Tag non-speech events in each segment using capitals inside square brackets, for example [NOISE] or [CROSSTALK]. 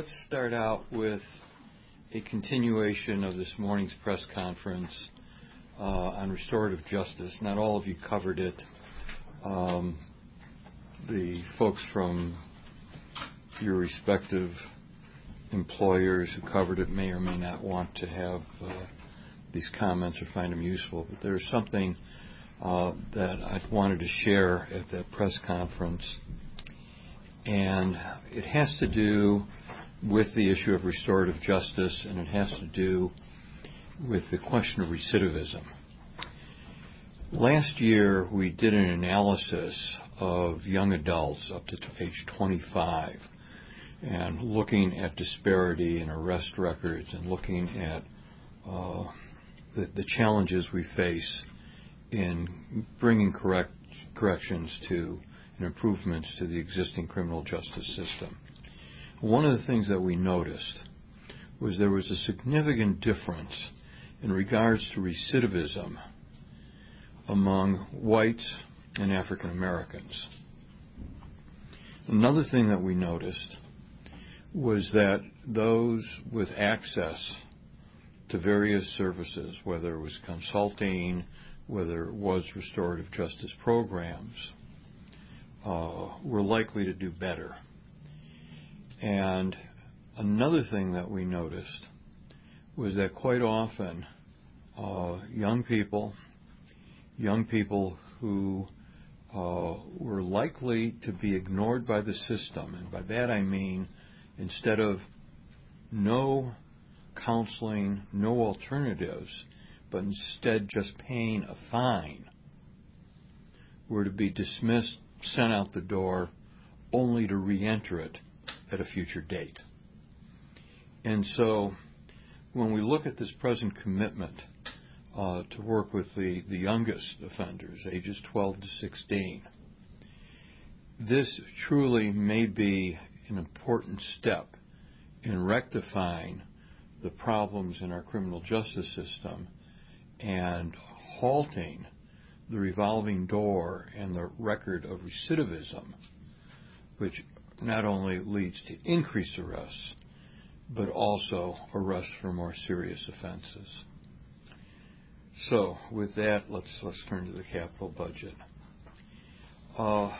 let's start out with a continuation of this morning's press conference uh, on restorative justice. Not all of you covered it. Um, the folks from your respective employers who covered it may or may not want to have uh, these comments or find them useful. But there's something uh, that I wanted to share at that press conference, and it has to do with the issue of restorative justice, and it has to do with the question of recidivism. Last year, we did an analysis of young adults up to age 25 and looking at disparity in arrest records and looking at uh, the, the, challenges we face in bringing correct corrections to and improvements to the existing criminal justice system. One of the things that we noticed was there was a significant difference in regards to recidivism among whites and African Americans. Another thing that we noticed was that those with access to various services, whether it was consulting, whether it was restorative justice programs, uh, were likely to do better. And another thing that we noticed was that quite often uh, young people, young people who uh, were likely to be ignored by the system, and by that I mean instead of no counseling, no alternatives, but instead just paying a fine, were to be dismissed, sent out the door, only to re-enter it at a future date. And so when we look at this present commitment uh, to work with the, the youngest offenders, ages 12 to 16, this truly may be an important step in rectifying the problems in our criminal justice system and halting the revolving door and the record of recidivism, which not only leads to increased arrests, but also arrests for more serious offenses. So, with that, let's let's turn to the capital budget. Uh,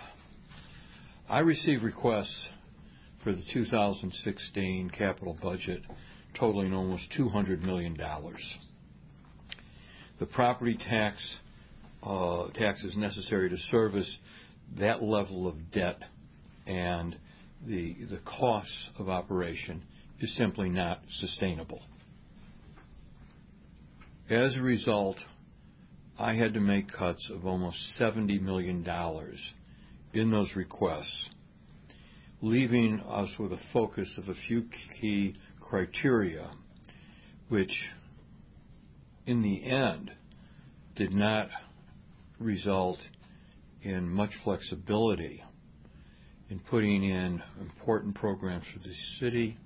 I received requests for the 2016 capital budget totaling almost $200 million. The property tax uh, taxes necessary to service that level of debt and the costs of operation is simply not sustainable. As a result, I had to make cuts of almost $70 million in those requests, leaving us with a focus of a few key criteria, which in the end did not result in much flexibility in putting in important programs for the city,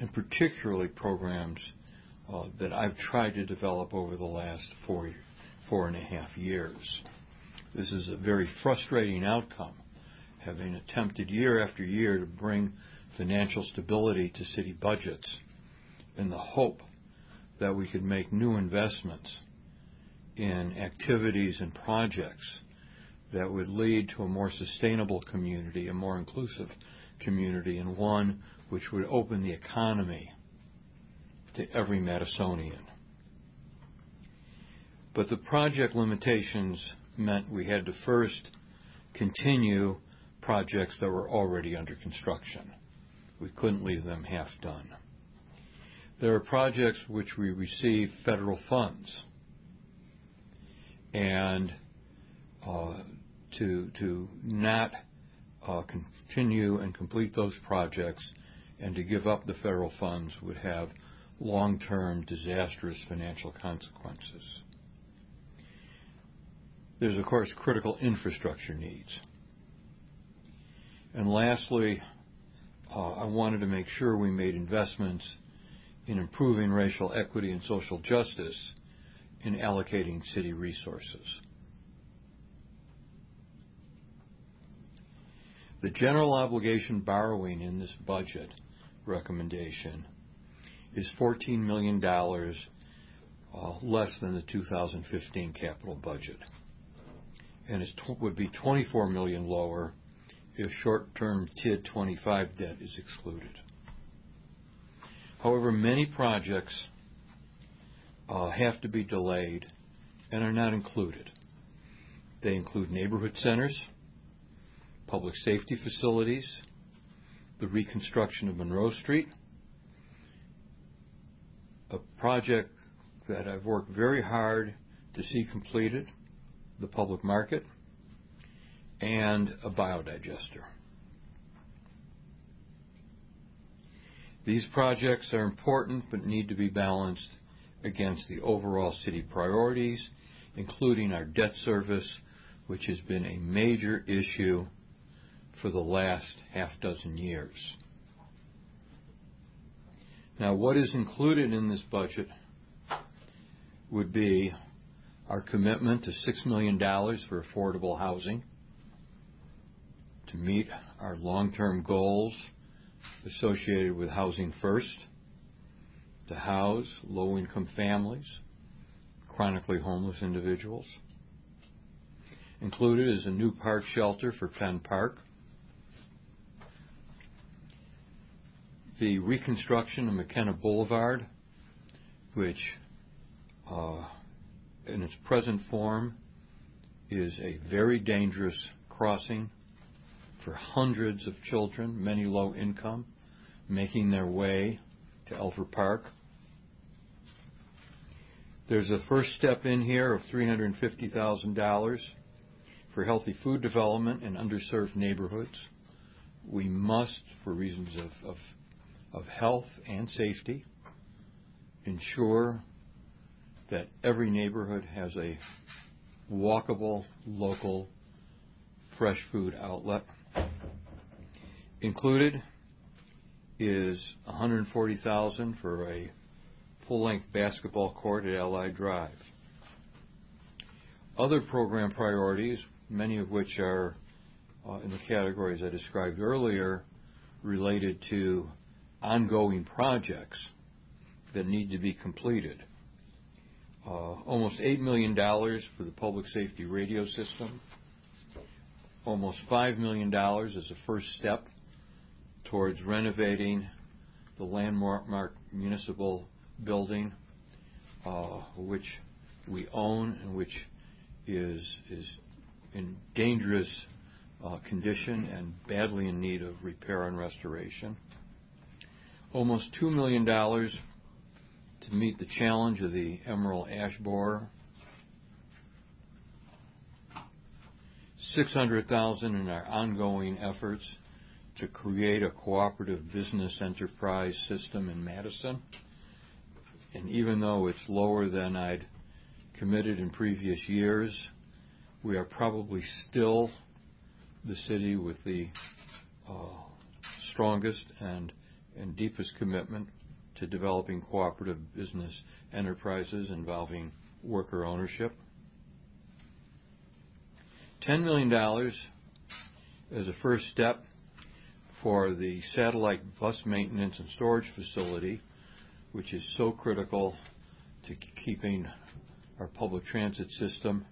and particularly programs uh, that I've tried to develop over the last four, four and a half years. This is a very frustrating outcome, having attempted year after year to bring financial stability to city budgets in the hope that we could make new investments in activities and projects that would lead to a more sustainable community, a more inclusive community, and one which would open the economy to every Madisonian. But the project limitations meant we had to first continue projects that were already under construction. We couldn't leave them half done. There are projects which we receive federal funds, and uh, to to not uh, continue and complete those projects and to give up the federal funds would have long-term disastrous financial consequences. There's, of course, critical infrastructure needs. And lastly, uh, I wanted to make sure we made investments in improving racial equity and social justice in allocating city resources. The general obligation borrowing in this budget recommendation is $14 million uh, less than the 2015 capital budget, and it would be 24 million lower if short-term TID 25 debt is excluded. However, many projects uh, have to be delayed and are not included. They include neighborhood centers, public safety facilities, the reconstruction of Monroe Street, a project that I've worked very hard to see completed, the public market, and a biodigester. These projects are important but need to be balanced against the overall city priorities, including our debt service, which has been a major issue for the last half dozen years. Now, what is included in this budget would be our commitment to $6 million for affordable housing to meet our long-term goals associated with Housing First, to house low-income families, chronically homeless individuals. Included is a new park shelter for Penn Park, the reconstruction of McKenna Boulevard, which uh, in its present form is a very dangerous crossing for hundreds of children, many low income, making their way to Elver Park. There's a first step in here of $350,000 for healthy food development in underserved neighborhoods. We must, for reasons of health and safety, ensure that every neighborhood has a walkable, local, fresh food outlet. Included is 140,000 for a full-length basketball court at Allied Drive. Other program priorities, many of which are uh, in the categories I described earlier, related to ongoing projects that need to be completed. Uh, almost $8 million for the public safety radio system, almost $5 million as a first step towards renovating the Landmark Municipal Building, uh, which we own and which is in dangerous uh, condition and badly in need of repair and restoration. Almost $2 million to meet the challenge of the Emerald ash borer. 600,000 in our ongoing efforts to create a cooperative business enterprise system in Madison. And even though it's lower than I'd committed in previous years, we are probably still the city with the uh, strongest and deepest commitment to developing cooperative business enterprises involving worker ownership. $10 million as a first step for the satellite bus maintenance and storage facility, which is so critical to keeping our public transit system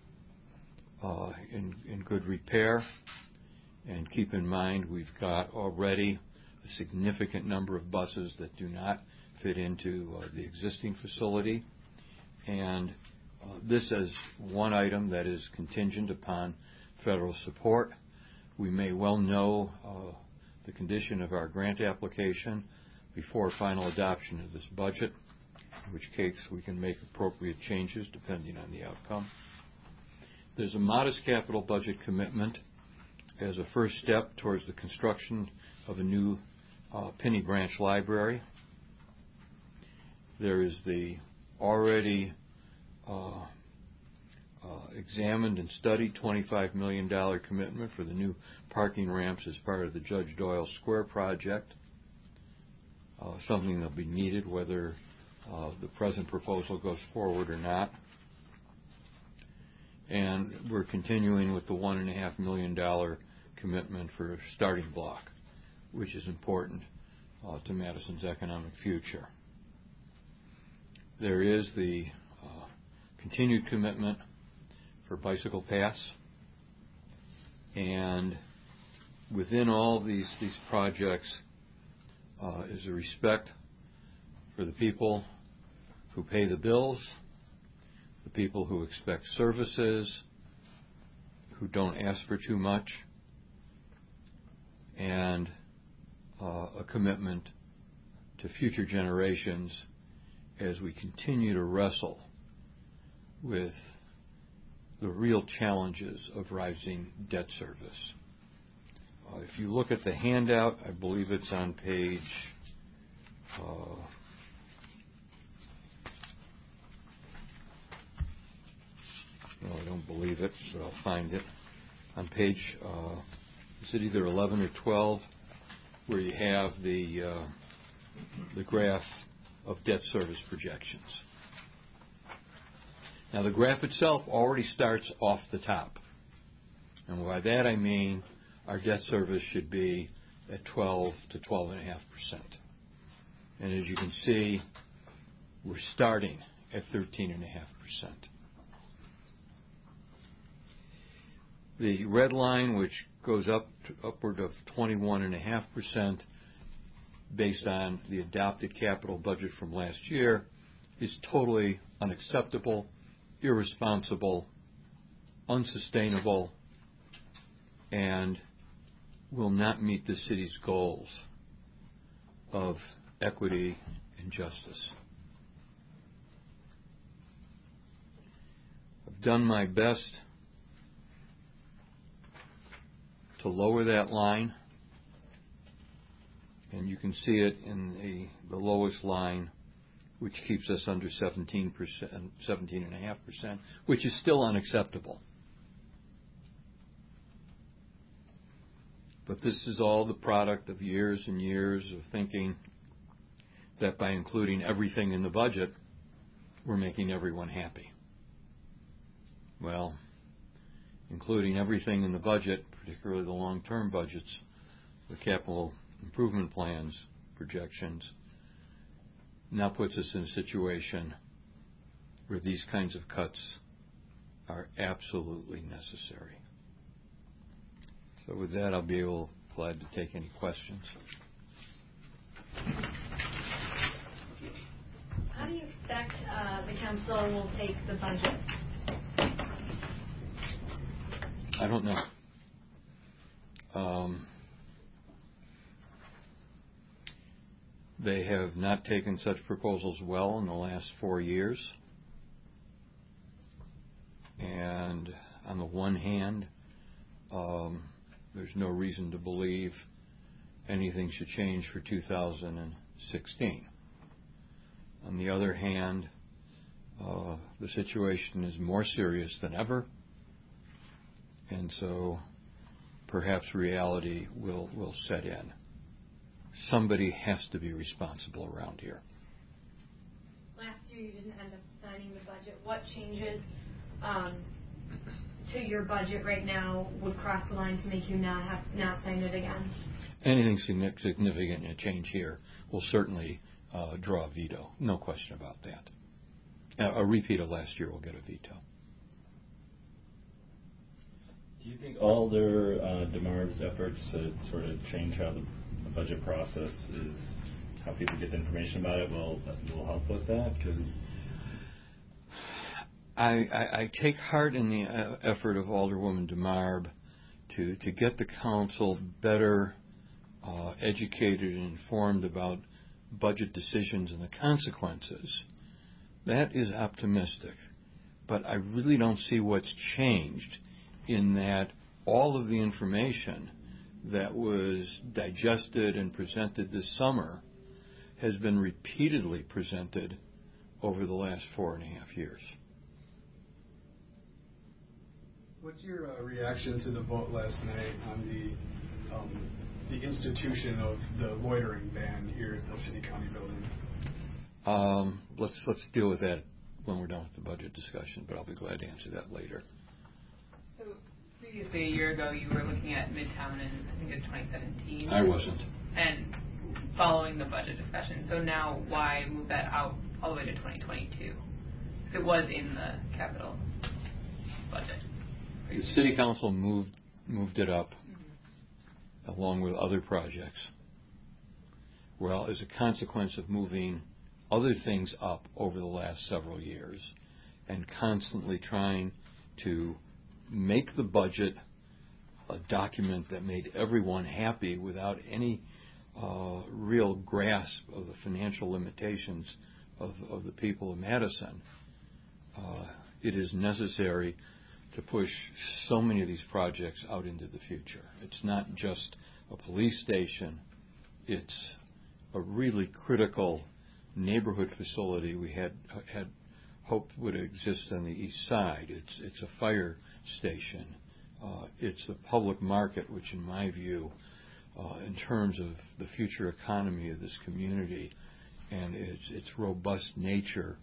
uh, in good repair. And keep in mind, we've got already significant number of buses that do not fit into uh, the existing facility. And uh, this is one item that is contingent upon federal support. We may well know uh, the condition of our grant application before final adoption of this budget, in which case we can make appropriate changes depending on the outcome. There's a modest capital budget commitment as a first step towards the construction of a new Uh, Pinney Branch library. There is the already uh, uh, examined and studied $25 million commitment for the new parking ramps as part of the Judge Doyle Square project, something that'll be needed whether the present proposal goes forward or not. And we're continuing with the $1.5 million commitment for Starting Block, which is important uh, to Madison's economic future. There is the uh, continued commitment for bicycle paths, and within all these these projects uh, is a respect for the people who pay the bills, the people who expect services, who don't ask for too much, and a commitment to future generations as we continue to wrestle with the real challenges of rising debt service. Uh, if you look at the handout, I believe it's on page uh, I don't believe it, but I'll find it. On page, uh, is it either 11 or 12, where you have the uh, the graph of debt service projections. Now, the graph itself already starts off the top. And by that I mean our debt service should be at 12 to 12.5%. And as you can see, we're starting at 13.5%. The red line, which goes up to upward of 21.5% based on the adopted capital budget from last year, is totally unacceptable, irresponsible, unsustainable, and will not meet the city's goals of equity and justice. I've done my best to lower that line, and you can see it in the, the lowest line, which keeps us under 17%, 17.5%, which is still unacceptable. But this is all the product of years and years of thinking that by including everything in the budget, we're making everyone happy. Well, including everything in the budget, particularly the long-term budgets, the capital improvement plans, projections, now puts us in a situation where these kinds of cuts are absolutely necessary. So with that, I'll be able, glad to take any questions. How do you expect uh, the council will take the budget? I don't know. Um, they have not taken such proposals well in the last four years. And on the one hand, um, there's no reason to believe anything should change for 2016. On the other hand, uh, the situation is more serious than ever, and so perhaps reality will, will set in. Somebody has to be responsible around here. Last year you didn't end up signing the budget. What changes um, to your budget right now would cross the line to make you not have not sign it again? Anything significant a change here will certainly uh, draw a veto. No question about that. A repeat of last year will get a veto. Do you think Alder uh, DeMarb's efforts to sort of change how the, budget process is, how people get the information about it, will will help with that? I, I, I take heart in the uh, effort of Alderwoman DeMarb to to get the council better uh, educated and informed about budget decisions and the consequences. That is optimistic, but I really don't see what's changed in that all of the information that was digested and presented this summer has been repeatedly presented over the last four and a half years. What's your uh, reaction to the vote last night on the um, the institution of the loitering ban here at the city county building? Um, let's let's deal with that when we're done with the budget discussion, but I'll be glad to answer that later. Previously, a year ago, you were looking at Midtown in, I think it was 2017. I wasn't. And following the budget discussion. So now why move that out all the way to 2022? Because it was in the capital budget. The city council moved, moved it up mm-hmm. along with other projects. Well, as a consequence of moving other things up over the last several years and constantly trying to make the budget a document that made everyone happy without any uh, real grasp of the financial limitations of, of the people of Madison, uh, it is necessary to push so many of these projects out into the future. It's not just a police station, it's a really critical neighborhood facility we had had hoped would exist on the east side. It's it's a fire station. Uh, it's the public market, which, in my view, uh, in terms of the future economy of this community and its its robust nature,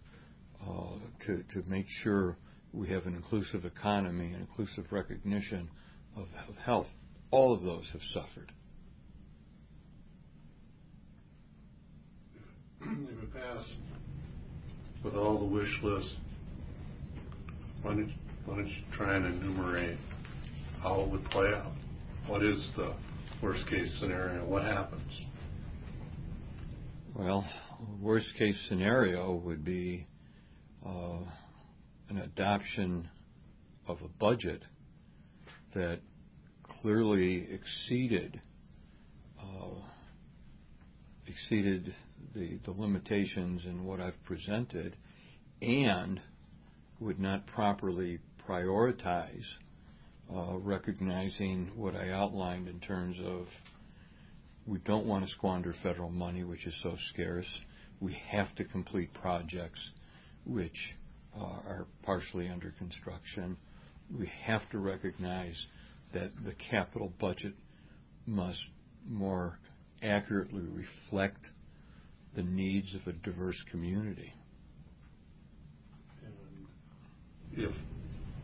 uh, to to make sure we have an inclusive economy and inclusive recognition of, of health. All of those have suffered. If it passed with all the wish lists, why why don't you try and enumerate how it would play out? What is the worst case scenario? What happens? Well, the worst case scenario would be uh, an adoption of a budget that clearly exceeded uh, the limitations in what I've presented and would not properly prioritize uh, recognizing what I outlined in terms of we don't want to squander federal money, which is so scarce. We have to complete projects which uh, are partially under construction. We have to recognize that the capital budget must more accurately reflect the needs of a diverse community. And if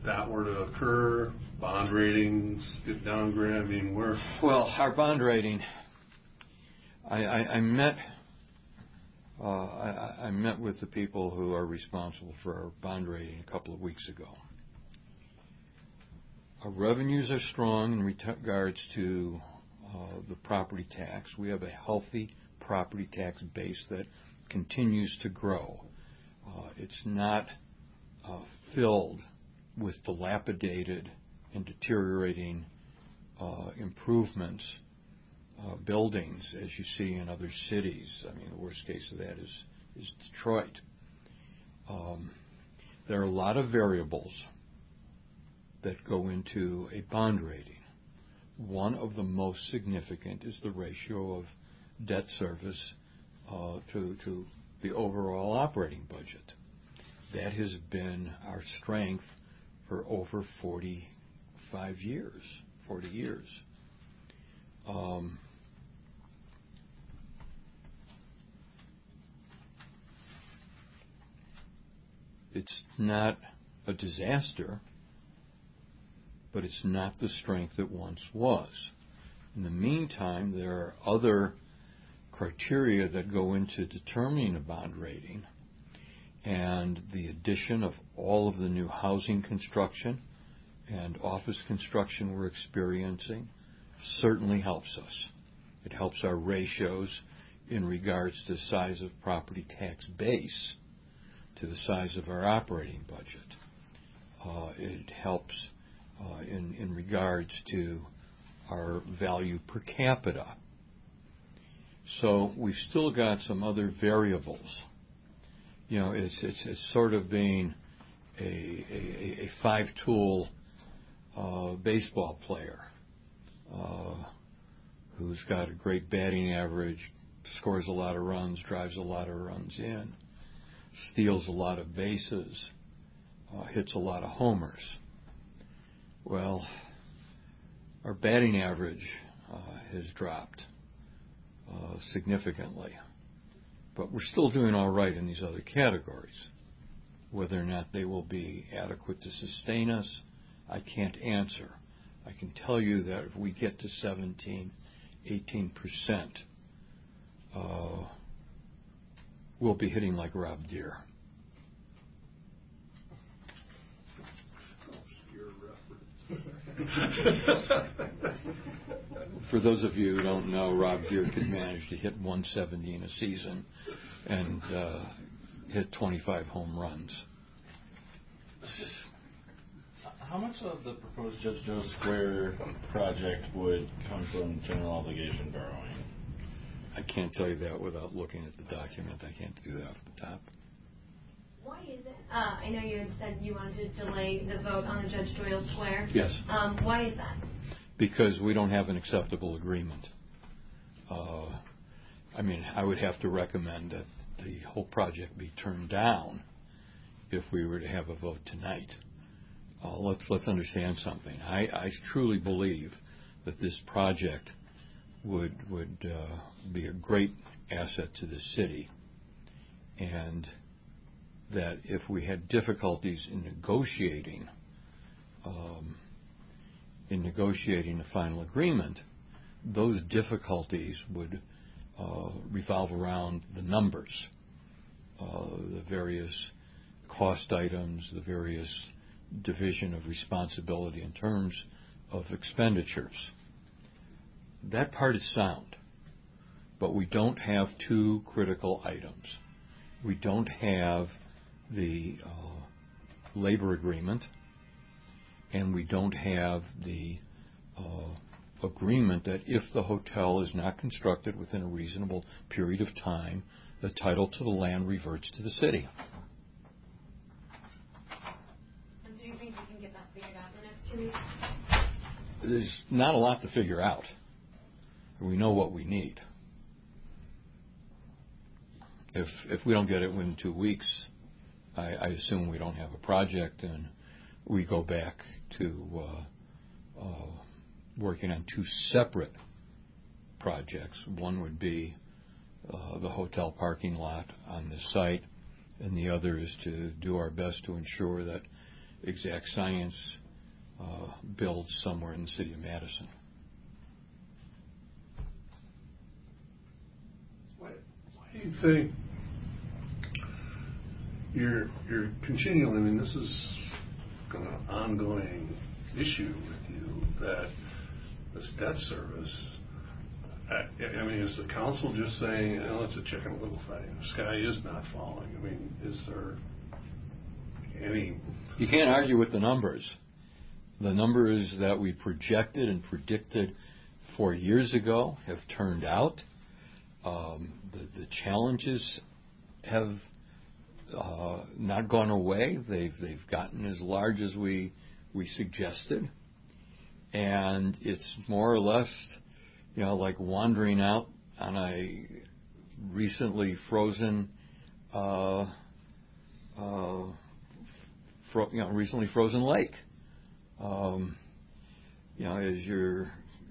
that were to occur, bond ratings get downgraded. I mean, we're well. Our bond rating. I, I, I met. Uh, I, I met with the people who are responsible for our bond rating a couple of weeks ago. Our revenues are strong in regards to uh, the property tax. We have a healthy property tax base that continues to grow. Uh, it's not uh, filled with dilapidated and deteriorating uh, improvements, uh, buildings, as you see in other cities. I mean, the worst case of that is is Detroit. Um, there are a lot of variables that go into a bond rating. One of the most significant is the ratio of debt service uh, to to the overall operating budget. That has been our strength for over 45 years, 40 years. Um, it's not a disaster, but it's not the strength it once was. In the meantime, there are other criteria that go into determining a bond rating and the addition of all of the new housing construction and office construction we're experiencing certainly helps us. It helps our ratios in regards to size of property tax base to the size of our operating budget. Uh, it helps uh, in, in regards to our value per capita. So we've still got some other variables you know, it's it's, it's sort of being a a, a five tool uh, baseball player uh, who's got a great batting average, scores a lot of runs, drives a lot of runs in, steals a lot of bases, uh, hits a lot of homers. Well, our batting average uh, has dropped uh, significantly but we're still doing all right in these other categories. Whether or not they will be adequate to sustain us, I can't answer. I can tell you that if we get to 17, 18 percent uh, we'll be hitting like Rob Deer. [LAUGHS] For those of you who don't know, Rob Deer could manage to hit 170 in a season and uh, hit 25 home runs. How much of the proposed Judge Doyle Square project would come from general obligation borrowing? I can't tell you that without looking at the document. I can't do that off the top. Why is it, uh, I know you had said you wanted to delay the vote on the Judge Doyle Square. Yes. Um, why is that? Because we don't have an acceptable agreement. Uh, I mean, I would have to recommend that the whole project be turned down if we were to have a vote tonight. Uh, let's let's understand something. I, I truly believe that this project would would uh, be a great asset to the city, and that if we had difficulties in negotiating um, in negotiating a final agreement, those difficulties would uh, revolve around the numbers, uh, the various cost items, the various division of responsibility in terms of expenditures. That part is sound, but we don't have two critical items. We don't have the uh, labor agreement, and we don't have the uh, agreement that if the hotel is not constructed within a reasonable period of time, the title to the land reverts to the city. And so you think we can get that figured out in the next two weeks? There's not a lot to figure out. We know what we need. If if we don't get it within two weeks, I, I assume we don't have a project, and we go back to uh, uh, working on two separate projects. One would be uh, the hotel parking lot on this site, and the other is to do our best to ensure that Exact Science uh, builds somewhere in the city of Madison. Why do you think you're you're continually, I mean, this is an ongoing issue with you, that this debt service, I I mean, is the council just saying, "Oh, it's a chicken little fighting, the sky is not falling"? I mean, is there any, You can't argue with the numbers. The numbers that we projected and predicted four years ago have turned out. Um, the, the challenges have uh, not gone away. They've they've gotten as large as we we suggested, and it's more or less, you know, like wandering out on a recently frozen. Uh, uh, fro- you know, recently frozen lake. Um, you know, as you're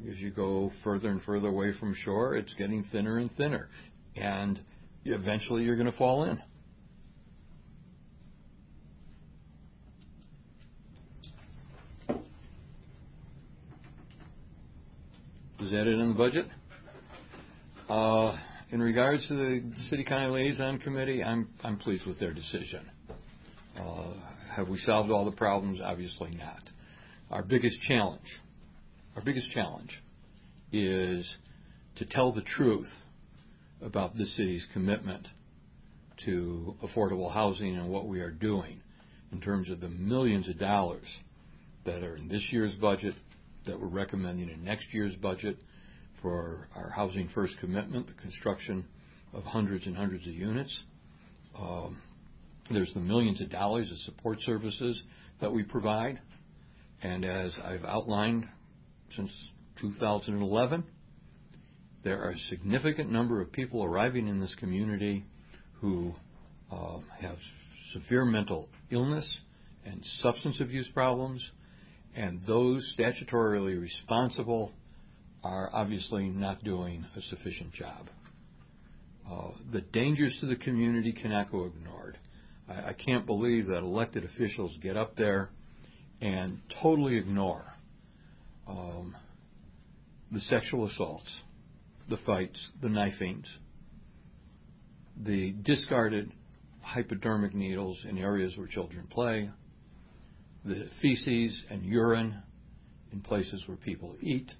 as you go further and further away from shore, it's getting thinner and thinner, and eventually you're going to fall in. Is that it in the budget? Uh, in regards to the city county liaison committee, I'm I'm pleased with their decision. Uh, have we solved all the problems? Obviously not. Our biggest challenge, our biggest challenge, is to tell the truth about the city's commitment to affordable housing and what we are doing in terms of the millions of dollars that are in this year's budget, that we're recommending in next year's budget for our Housing First commitment, the construction of hundreds and hundreds of units. Um, there's the millions of dollars of support services that we provide. And as I've outlined since 2011, there are a significant number of people arriving in this community who uh, have severe mental illness and substance abuse problems, and those statutorily responsible are obviously not doing a sufficient job. Uh, the dangers to the community cannot go ignored. I, I can't believe that elected officials get up there and totally ignore um, the sexual assaults, the fights, the knifings, the discarded hypodermic needles in areas where children play, the feces and urine in places where people eat.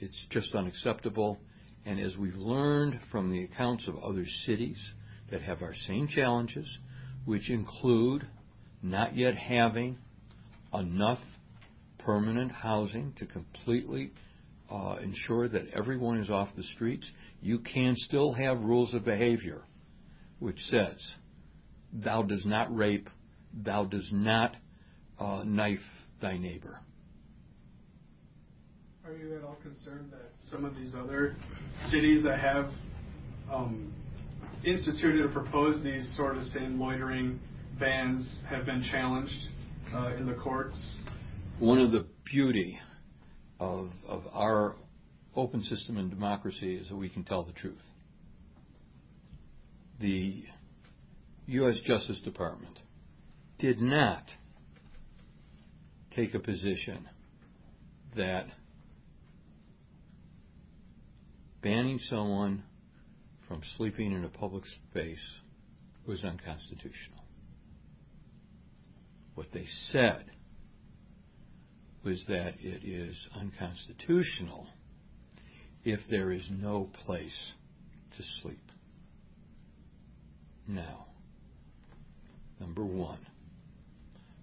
It's just unacceptable. And as we've learned from the accounts of other cities that have our same challenges, which include not yet having enough permanent housing to completely uh, ensure that everyone is off the streets, you can still have rules of behavior which says, thou does not rape, thou does not uh, knife thy neighbor. Are you at all concerned that some of these other cities that have um, instituted or proposed these sort of same loitering bans have been challenged uh, in the courts? One of the beauty of, of our open system and democracy is that we can tell the truth. The U.S. Justice Department did not take a position that banning someone from sleeping in a public space was unconstitutional. What they said was that it is unconstitutional if there is no place to sleep. Now, number one,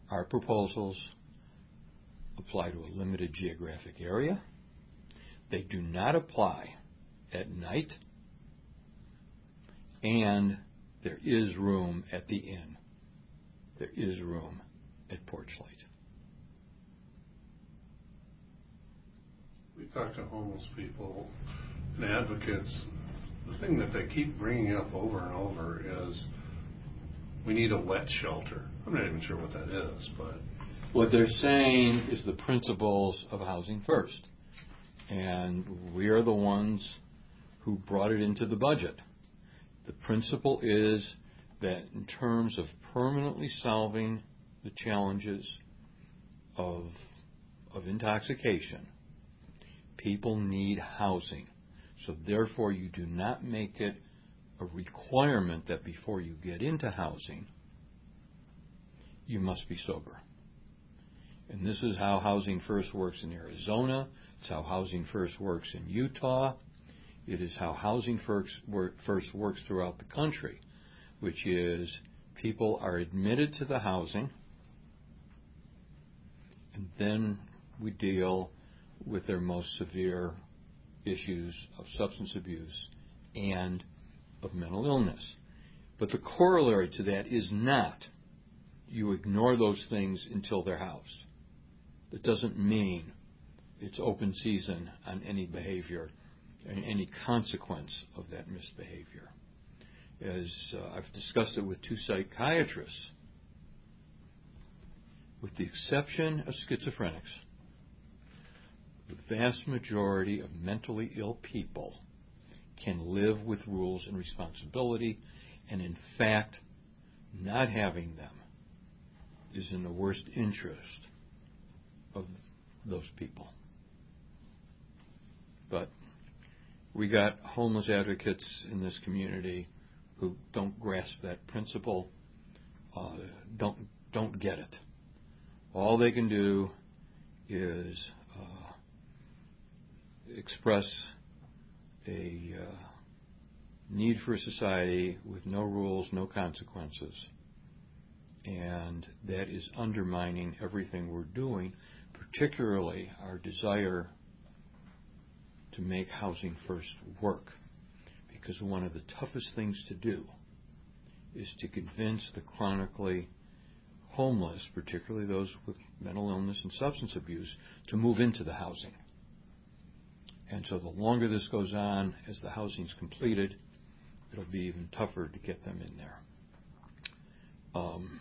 our proposals apply to a limited geographic area. They do not apply at night, and there is room at the inn. There is room at Porchlight. We talk to homeless people and advocates. The thing that they keep bringing up over and over is we need a wet shelter. I'm not even sure what that is, but What they're saying is the principles of Housing First. And we are the ones who brought it into the budget. The principle is that in terms of permanently solving the challenges of, of intoxication, people need housing. So therefore, you do not make it a requirement that before you get into housing, you must be sober. And this is how Housing First works in Arizona. It's how Housing First works in Utah. It is how Housing First, work, first works throughout the country, which is people are admitted to the housing, and then we deal with their most severe issues of substance abuse and of mental illness. But the corollary to that is not you ignore those things until they're housed. That doesn't mean it's open season on any behavior and any consequence of that misbehavior. As uh, I've discussed it with two psychiatrists, with the exception of schizophrenics, the vast majority of mentally ill people can live with rules and responsibility, and in fact, not having them is in the worst interest of those people. But we got homeless advocates in this community who don't grasp that principle, uh, don't don't get it. All they can do is uh, express a uh, need for a society with no rules, no consequences, and that is undermining everything we're doing, particularly our desire to make housing first work. Because one of the toughest things to do is to convince the chronically homeless, particularly those with mental illness and substance abuse, to move into the housing. And so the longer this goes on, as the housing's completed, it'll be even tougher to get them in there. Um,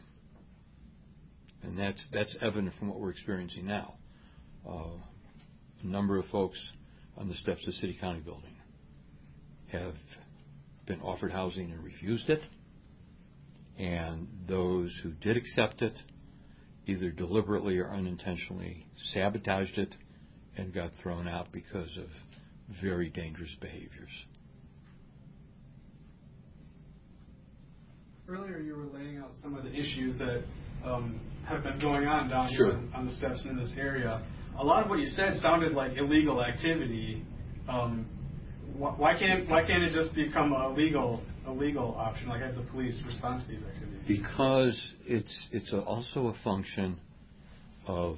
and that's that's evident from what we're experiencing now. Uh, a number of folks on the steps of the City County Building have been offered housing and refused it, and those who did accept it either deliberately or unintentionally sabotaged it and got thrown out because of very dangerous behaviors. earlier you were laying out some of the issues that um, have been going on down Sure. here on the steps in this area. A lot of what you said sounded like illegal activity. Um, wh- why can't why can't it just become a legal a legal option? Like have the police respond to these activities? Because it's it's a, also a function of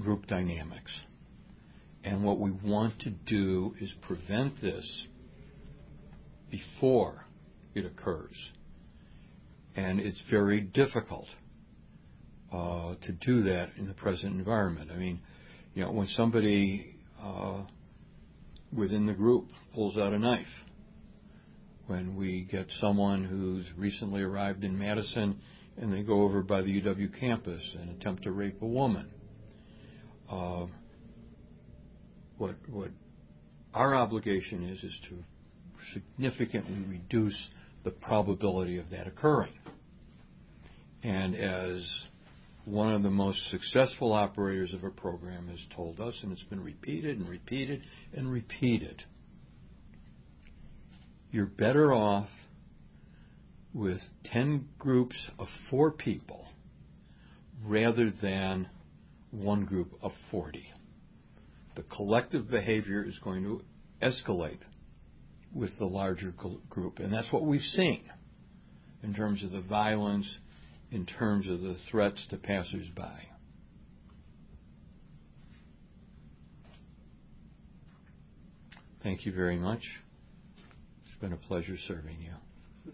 group dynamics. And what we want to do is prevent this before it occurs. And it's very difficult uh, to do that in the present environment. I mean, you know, when somebody uh, within the group pulls out a knife, when we get someone who's recently arrived in Madison and they go over by the UW campus and attempt to rape a woman. Uh, what what our obligation is is to significantly reduce the probability of that occurring. And as one of the most successful operators of a program has told us, and it's been repeated and repeated and repeated, you're better off with 10 groups of four people rather than one group of 40. The collective behavior is going to escalate with the larger group, and that's what we've seen in terms of the violence, in terms of the threats to passersby. Thank you very much. It's been a pleasure serving you.